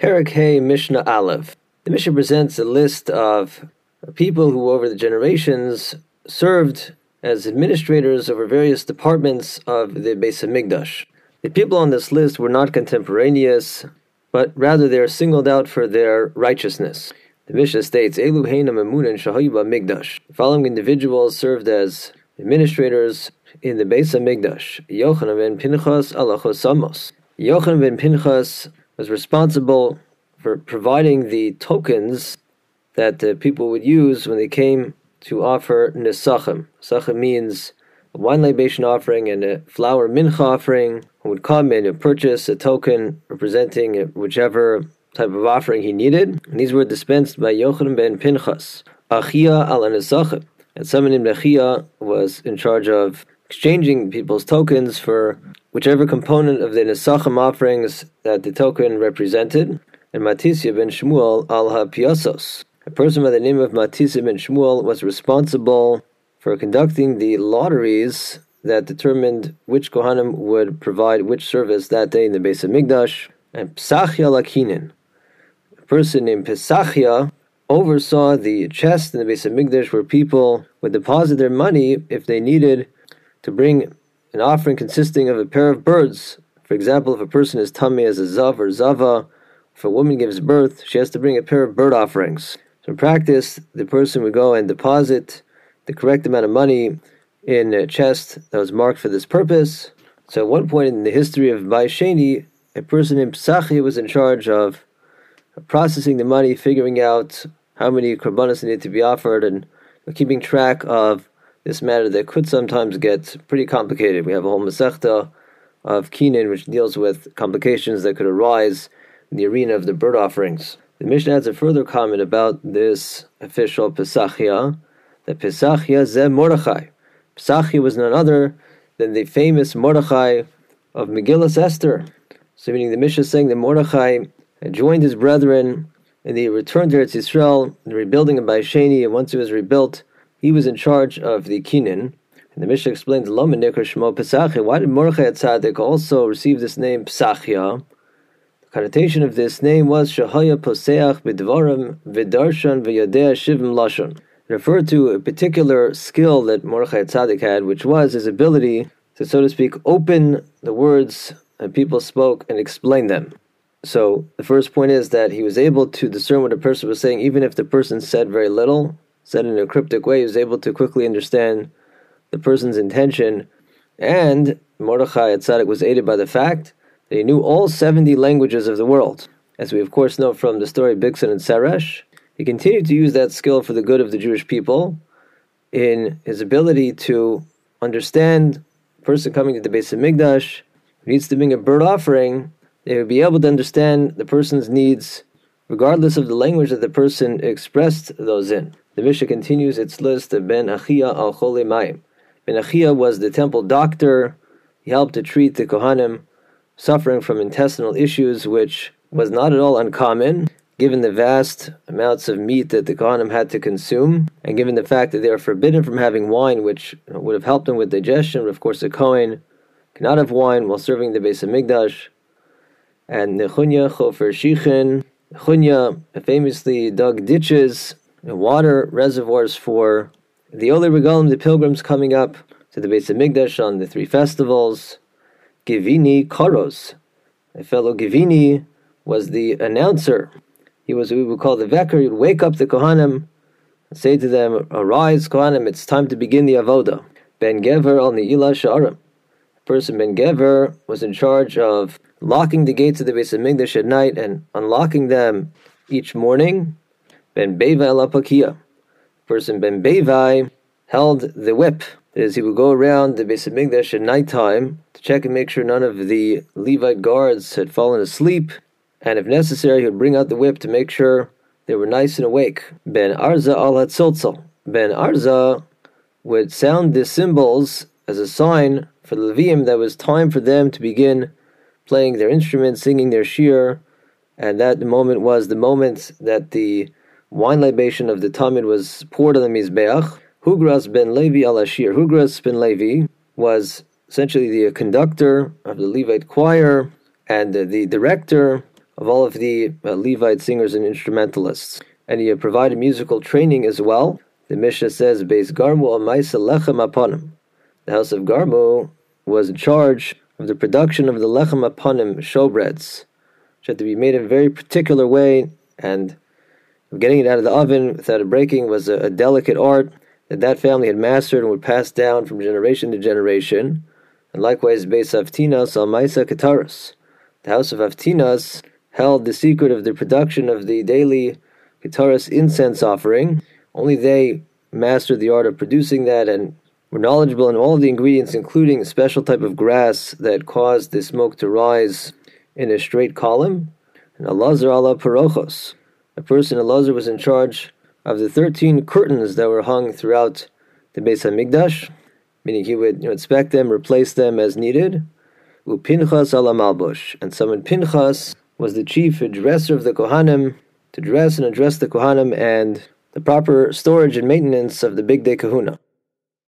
Perek Hey Mishnah Aleph. The Mishnah presents a list of people who, over the generations, served as administrators over various departments of the Beis Hamikdash. The people on this list were not contemporaneous, but rather they are singled out for their righteousness. The Mishnah states, Elu Heina Mamunan Shahayiba Migdash. Following individuals served as administrators in the Beis Hamikdash. Yochanan ben Pinchas Alachos Samos. Yochanan ben Pinchas was responsible for providing the tokens that the people would use when they came to offer nesachim. Nesachim means a wine libation offering and a flour mincha offering. Would come in and purchase a token representing whichever type of offering he needed. And these were dispensed by Yochanan ben Pinchas. Achia al nesachim. And someone named Achia was in charge of exchanging people's tokens for whichever component of the nesachim offerings that the token represented. And Matisya ben Shmuel al ha-piasos. A person by the name of Matisya ben Shmuel was responsible for conducting the lotteries that determined which Kohanim would provide which service that day in the base of Hamikdash. And Psachia Lakinin, a person named Pesachia, oversaw the chest in the base of Hamikdash where people would deposit their money if they needed to bring an offering consisting of a pair of birds. For example, if a person is tamei as a zav or zava, if a woman gives birth, she has to bring a pair of bird offerings. So in practice, the person would go and deposit the correct amount of money in a chest that was marked for this purpose. So at one point in the history of Baisheni, a person named Psachi was in charge of processing the money, figuring out how many korbanos needed to be offered, and keeping track of this matter that could sometimes get pretty complicated. We have a whole Masechta of Kinin, which deals with complications that could arise in the arena of the bird offerings. The Mishnah adds a further comment about this official Pesachia, that Pesachia ze Mordechai. Pesachia was none other than the famous Mordechai of Megillas Esther. So meaning the Mishnah is saying that Mordechai had joined his brethren and he returned to Eretz Yisrael, the rebuilding of Baisheni, and once it was rebuilt, he was in charge of the Kinin. And the Mishnah explains, Lama Shmo Pesachia. Why did Mordechai Tzaddik also receive this name Pesachia? The connotation of this name was Shahaya Poseach Bidvarim Vidarshan V'Yadea Shivim Lashon. Referred to a particular skill that Mordechai Tzaddik had, which was his ability to, so to speak, open the words that people spoke and explain them. So the first point is that he was able to discern what a person was saying, even if the person said very little, said in a cryptic way, he was able to quickly understand the person's intention. And Mordechai Tzaddik was aided by the fact that he knew all 70 languages of the world. As we of course know from the story of Bigsan and Seresh, he continued to use that skill for the good of the Jewish people in his ability to understand a person coming to the Beis Hamikdash who needs to bring a bird offering, they would be able to understand the person's needs regardless of the language that the person expressed those in. The Mishnah continues its list of Ben Achia al Chole Mayim. Ben Achia was the temple doctor. He helped to treat the Kohanim suffering from intestinal issues, which was not at all uncommon given the vast amounts of meat that the Kohanim had to consume, and given the fact that they are forbidden from having wine, which would have helped them with digestion, but of course a Kohen cannot have wine while serving the base of Hamikdash. And Nechunya Chofer Shichin, Nechunya famously dug ditches water reservoirs for the Ole Regalim, the pilgrims coming up to the base of Hamikdash on the three festivals, Givini Karos. A fellow Givini was the announcer. He was what we would call the veker. He would wake up the Kohanim and say to them, Arise, Kohanim, it's time to begin the Avoda. Ben Gever al Ne'ilah Sha'arim. The person Ben Gever was in charge of locking the gates of the base of Hamikdash at night and unlocking them each morning. Ben Bevai el Apakia. Person Ben Bevai held the whip is he would go around the Beis Hamikdash at nighttime to check and make sure none of the Levite guards had fallen asleep, and if necessary, he would bring out the whip to make sure they were nice and awake. Ben Arza al. Ben Arza would sound the cymbals as a sign for the Leviim that it was time for them to begin playing their instruments, singing their shir, and that moment was the moment that the wine libation of the Tamid was poured on the Mizbeach, Hugras ben Levi al Ashir. Hugras ben Levi was essentially the conductor of the Levite choir and the director of all of the uh, Levite singers and instrumentalists. And he provided musical training as well. The Mishnah says, Beis Garmu Amaisa Lechem Hapanim. The house of Garmu was in charge of the production of the Lechem Hapanim showbreads, which had to be made in a very particular way, and getting it out of the oven without it breaking was a, a delicate art that that family had mastered and would pass down from generation to generation. And likewise, Beis Avtinas Almaisa Kataras. The house of Avtinas held the secret of the production of the daily Kataras incense offering. Only they mastered the art of producing that and were knowledgeable in all of the ingredients, including a special type of grass that caused the smoke to rise in a straight column. And Elazar ala Parochos. A person, Elazar was in charge of the 13 curtains that were hung throughout the Beis HaMikdash, meaning he would inspect them, replace them as needed. Upinchas ala Malbush. And someone Pinchas was the chief dresser of the Kohanim to dress and address the Kohanim and the proper storage and maintenance of the bigdei kehunah.